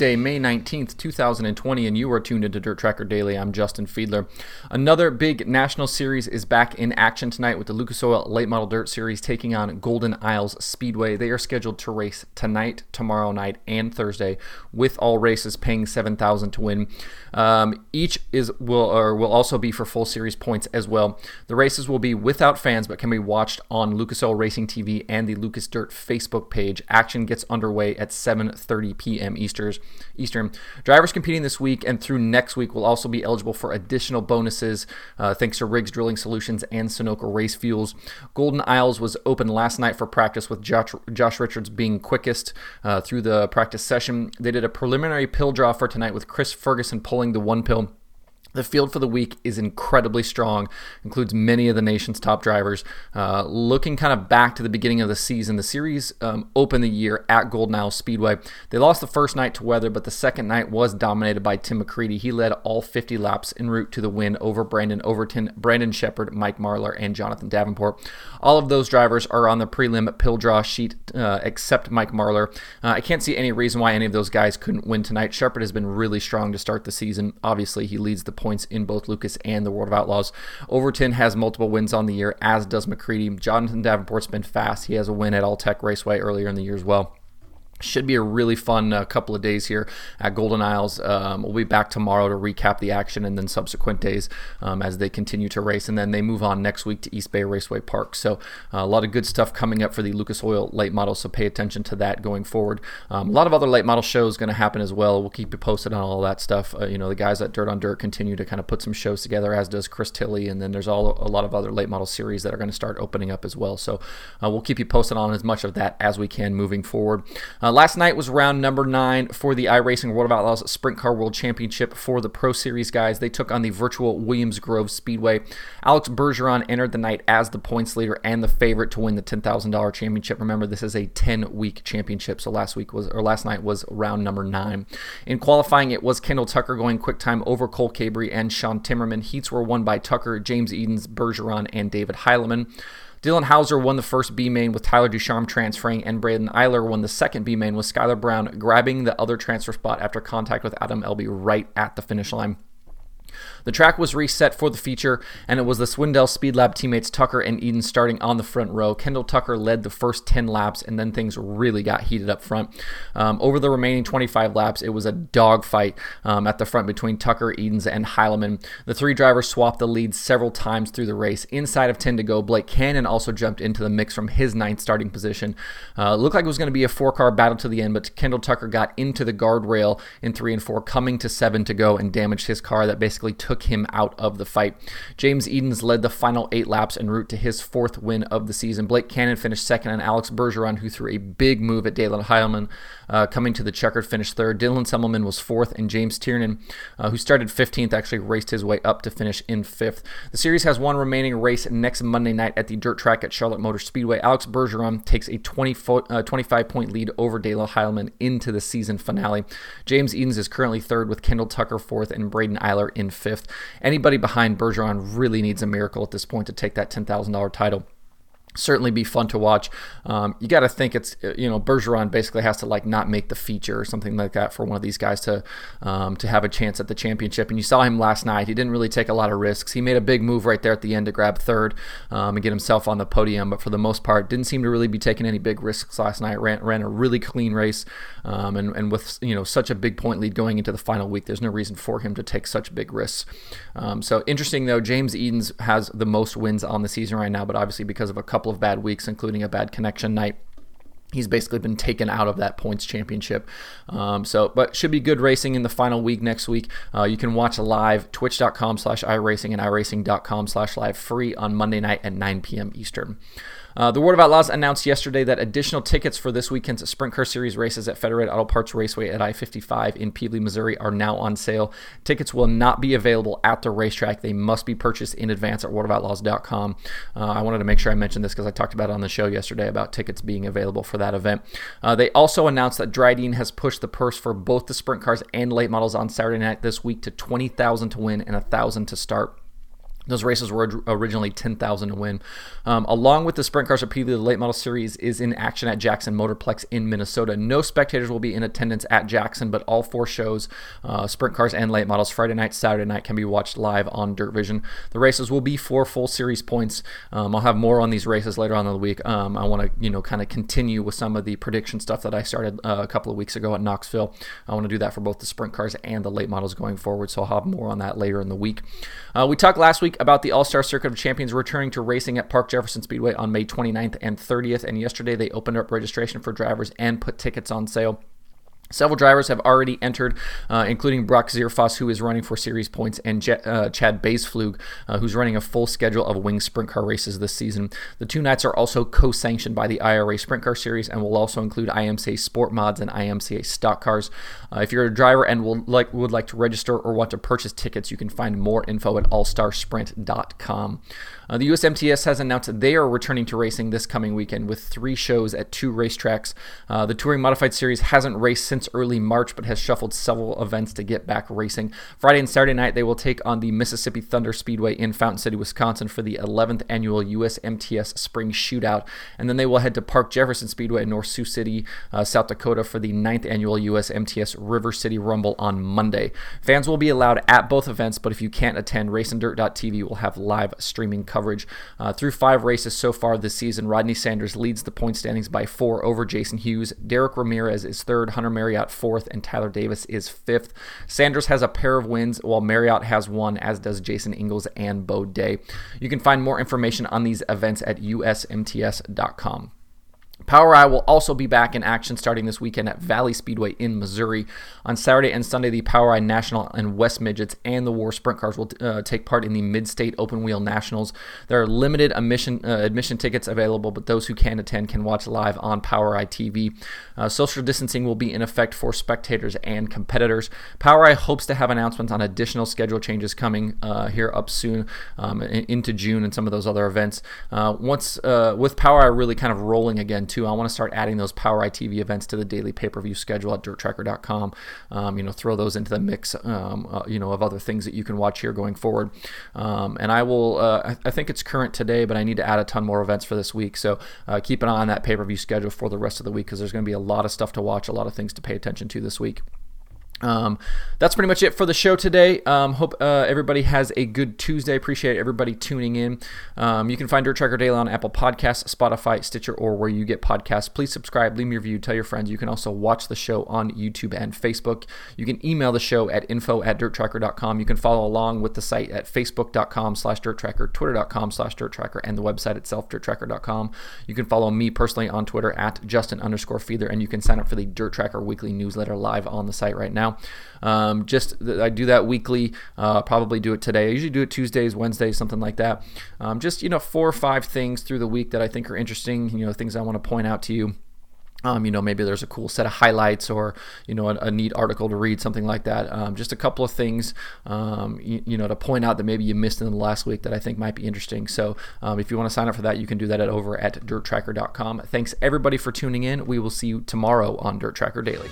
Tuesday, May 19th, 2020, and you are tuned into Dirt Tracker Daily. I'm Justin Fiedler. Another big national series is back in action tonight with the Lucas Oil Late Model Dirt Series taking on Golden Isles Speedway. They are scheduled to race tonight, tomorrow night, and Thursday, with all races paying 7000 to win. Um, each is will or will also be for full series points as well. The races will be without fans, but can be watched on Lucas Oil Racing TV and the Lucas Dirt Facebook page. Action gets underway at 7:30 p.m. Eastern. Eastern. Drivers competing this week and through next week will also be eligible for additional bonuses uh, thanks to Riggs Drilling Solutions and Sunoco Race Fuels. Golden Isles was open last night for practice with Josh, Josh Richards being quickest uh, through the practice session. They did a preliminary pill draw for tonight with Chris Ferguson pulling the one pill. The field for the week is incredibly strong, includes many of the nation's top drivers. Uh, looking kind of back to the beginning of the season, the series um, opened the year at Golden Isle Speedway. They lost the first night to weather, but the second night was dominated by Tim McCreadie. He led all 50 laps en route to the win over Brandon Overton, Brandon Sheppard, Mike Marlar, and Jonathan Davenport. All of those drivers are on the prelim pill draw sheet, uh, except Mike Marlar. Uh, I can't see any reason why any of those guys couldn't win tonight. Shepard has been really strong to start the season. Obviously, he leads the points in both Lucas and the World of Outlaws. Overton has multiple wins on the year, as does McCreadie. Jonathan Davenport's been fast. He has a win at Alltech Raceway earlier in the year as well. Should be a really fun uh, couple of days here at Golden Isles. Um, we'll be back tomorrow to recap the action and then subsequent days um, as they continue to race. And then they move on next week to East Bay Raceway Park. So uh, a lot of good stuff coming up for the Lucas Oil late model. So pay attention to that going forward. Um, a lot of other late model shows going to happen as well. We'll keep you posted on all that stuff. Uh, you know, the guys at Dirt on Dirt continue to kind of put some shows together, as does Chris Tilley. And then there's all a lot of other late model series that are going to start opening up as well. So uh, we'll keep you posted on as much of that as we can moving forward. Uh, last night was round number nine for the iRacing World of Outlaws Sprint Car World Championship for the Pro Series guys. They took on the virtual Williams Grove Speedway. Alex Bergeron entered the night as the points leader and the favorite to win the $10,000 championship. Remember, this is a 10-week championship, so last week was or last night was round number nine. In qualifying, it was Kendall Tucker going quick time over Cole Cabry and Sean Timmerman. Heats were won by Tucker, James Edens, Bergeron, and David Heileman. Dylan Hauser won the first B main with Tyler Ducharme transferring, and Braden Eiler won the second B main with Skylar Brown grabbing the other transfer spot after contact with Adam Elby right at the finish line. The track was reset for the feature, and it was the Swindell Speed Lab teammates Tucker and Eden starting on the front row. Kendall Tucker led the first 10 laps, and then things really got heated up front. Um, over the remaining 25 laps, it was a dogfight um, at the front between Tucker, Edens, and Heileman. The three drivers swapped the lead several times through the race. Inside of 10 to go, Blake Cannon also jumped into the mix from his ninth starting position. Uh, looked like it was going to be a four car battle to the end, but Kendall Tucker got into the guardrail in three and four, coming to seven to go, and damaged his car that basically took him out of the fight. James Edens led the final eight laps en route to his fourth win of the season. Blake Cannon finished second, and Alex Bergeron, who threw a big move at Dalen Heilman, uh, coming to the checkered finish third. Dylan Semmelman was fourth, and James Tiernan, uh, who started 15th, actually raced his way up to finish in fifth. The series has one remaining race next Monday night at the dirt track at Charlotte Motor Speedway. Alex Bergeron takes a 20 fo- uh, 25 point lead over Dalen Heilman into the season finale. James Edens is currently third with Kendall Tucker fourth and Braden Eiler in fifth. Anybody behind Bergeron really needs a miracle at this point to take that $10,000 title certainly be fun to watch. Um, you got to think it's you know Bergeron basically has to like not make the feature or something like that for one of these guys to um, to have a chance at the championship. And you saw him last night; he didn't really take a lot of risks. He made a big move right there at the end to grab third um, and get himself on the podium, but for the most part, didn't seem to really be taking any big risks last night. Ran ran a really clean race, um, and and with you know such a big point lead going into the final week, there's no reason for him to take such big risks. Um, so interesting though, James Edens has the most wins on the season right now, but obviously because of a couple couple of bad weeks, including a bad connection night. He's basically been taken out of that points championship. Um, so but should be good racing in the final week next week. Uh, you can watch live twitch.com slash iracing and iracing.com slash live free on monday night at 9 p.m eastern uh, the World of Outlaws announced yesterday that additional tickets for this weekend's Sprint Car Series races at Federated Auto Parts Raceway at I 55 in Pevely, Missouri are now on sale. Tickets will not be available at the racetrack. They must be purchased in advance at worldofoutlaws.com. Uh, I wanted to make sure I mentioned this because I talked about it on the show yesterday about tickets being available for that event. Uh, they also announced that Dryden has pushed the purse for both the sprint cars and late models on Saturday night this week to 20000 to win and 1000 to start. Those races were originally 10,000 to win. Um, along with the Sprint Cars repeatedly, the late model series is in action at Jackson Motorplex in Minnesota. No spectators will be in attendance at Jackson, but all four shows, uh, Sprint Cars and late models, Friday night, Saturday night, can be watched live on Dirt Vision. The races will be for full series points. Um, I'll have more on these races later on in the week. Um, I want to, you know, kind of continue with some of the prediction stuff that I started uh, a couple of weeks ago at Knoxville. I want to do that for both the Sprint Cars and the late models going forward, so I'll have more on that later in the week. Uh, we talked last week about the All Star Circuit of Champions returning to racing at Park Jefferson Speedway on May 29th and 30th. And yesterday they opened up registration for drivers and put tickets on sale. Several drivers have already entered, uh, including Brock Zearfoss, who is running for series points, and Je- uh, Chad Bazeflug, uh, who's running a full schedule of wing sprint car races this season. The two nights are also co sanctioned by the IRA Sprint Car Series and will also include IMCA Sport Mods and IMCA Stock Cars. Uh, if you're a driver and will like, would like to register or want to purchase tickets, you can find more info at allstarsprint.com. Uh, the USMTS has announced they are returning to racing this coming weekend with three shows at two racetracks. Uh, the Touring Modified Series hasn't raced since early March, but has shuffled several events to get back racing. Friday and Saturday night, they will take on the Mississippi Thunder Speedway in Fountain City, Wisconsin for the 11th annual USMTS Spring Shootout. And then they will head to Park Jefferson Speedway in North Sioux City, uh, South Dakota for the 9th annual USMTS River City Rumble on Monday. Fans will be allowed at both events, but if you can't attend, RacinDirt.tv will have live streaming coverage. Uh, through five races so far this season, Rodney Sanders leads the point standings by four over Jason Hughes. Derek Ramirez is third, Hunter Marriott fourth, and Tyler Davis is fifth. Sanders has a pair of wins, while Marriott has one, as does Jason Ingles and Bo Day. You can find more information on these events at usmts.com. POWRi will also be back in action starting this weekend at Valley Speedway in Missouri. On Saturday and Sunday, the POWRi National and West Midgets and the War Sprint Cars will uh, take part in the Mid State Open Wheel Nationals. There are limited admission, uh, admission tickets available, but those who can attend can watch live on POWRi TV. Uh, social distancing will be in effect for spectators and competitors. POWRi hopes to have announcements on additional schedule changes coming uh, here up soon um, into June and some of those other events. Uh, once uh, with POWRi really kind of rolling again, I want to start adding those POWRi TV events to the daily pay per view schedule at DirtTracker.com. Um, you know, throw those into the mix. Um, uh, you know, of other things that you can watch here going forward. Um, and I will. Uh, I, I, think it's current today, but I need to add a ton more events for this week. So uh, keep an eye on that pay per view schedule for the rest of the week because there's going to be a lot of stuff to watch, a lot of things to pay attention to this week. Um, that's pretty much it for the show today. Um, hope uh, everybody has a good Tuesday. Appreciate everybody tuning in. Um, you can find Dirt Tracker Daily on Apple Podcasts, Spotify, Stitcher, or where you get podcasts. Please subscribe, leave me a review, tell your friends. You can also watch the show on YouTube and Facebook. You can email the show at info at dirttracker.com. You can follow along with the site at facebook.com slash dirttracker, twitter.com slash dirttracker, and the website itself, dirttracker.com. You can follow me personally on Twitter at Justin underscore Fiedler, and you can sign up for the Dirt Tracker weekly newsletter live on the site right now now. Um, just I do that weekly. Uh, probably do it today. I usually do it Tuesdays, Wednesdays, something like that. Um, just you know, four or five things through the week that I think are interesting. You know, things I want to point out to you. Um, you know, maybe there's a cool set of highlights or, you know, a, a neat article to read, something like that. Um, just a couple of things, um, you, you, know, to point out that maybe you missed in the last week that I think might be interesting. So um, if you want to sign up for that, you can do that at over at dirttracker.com. Thanks everybody for tuning in. We will see you tomorrow on Dirt Tracker Daily.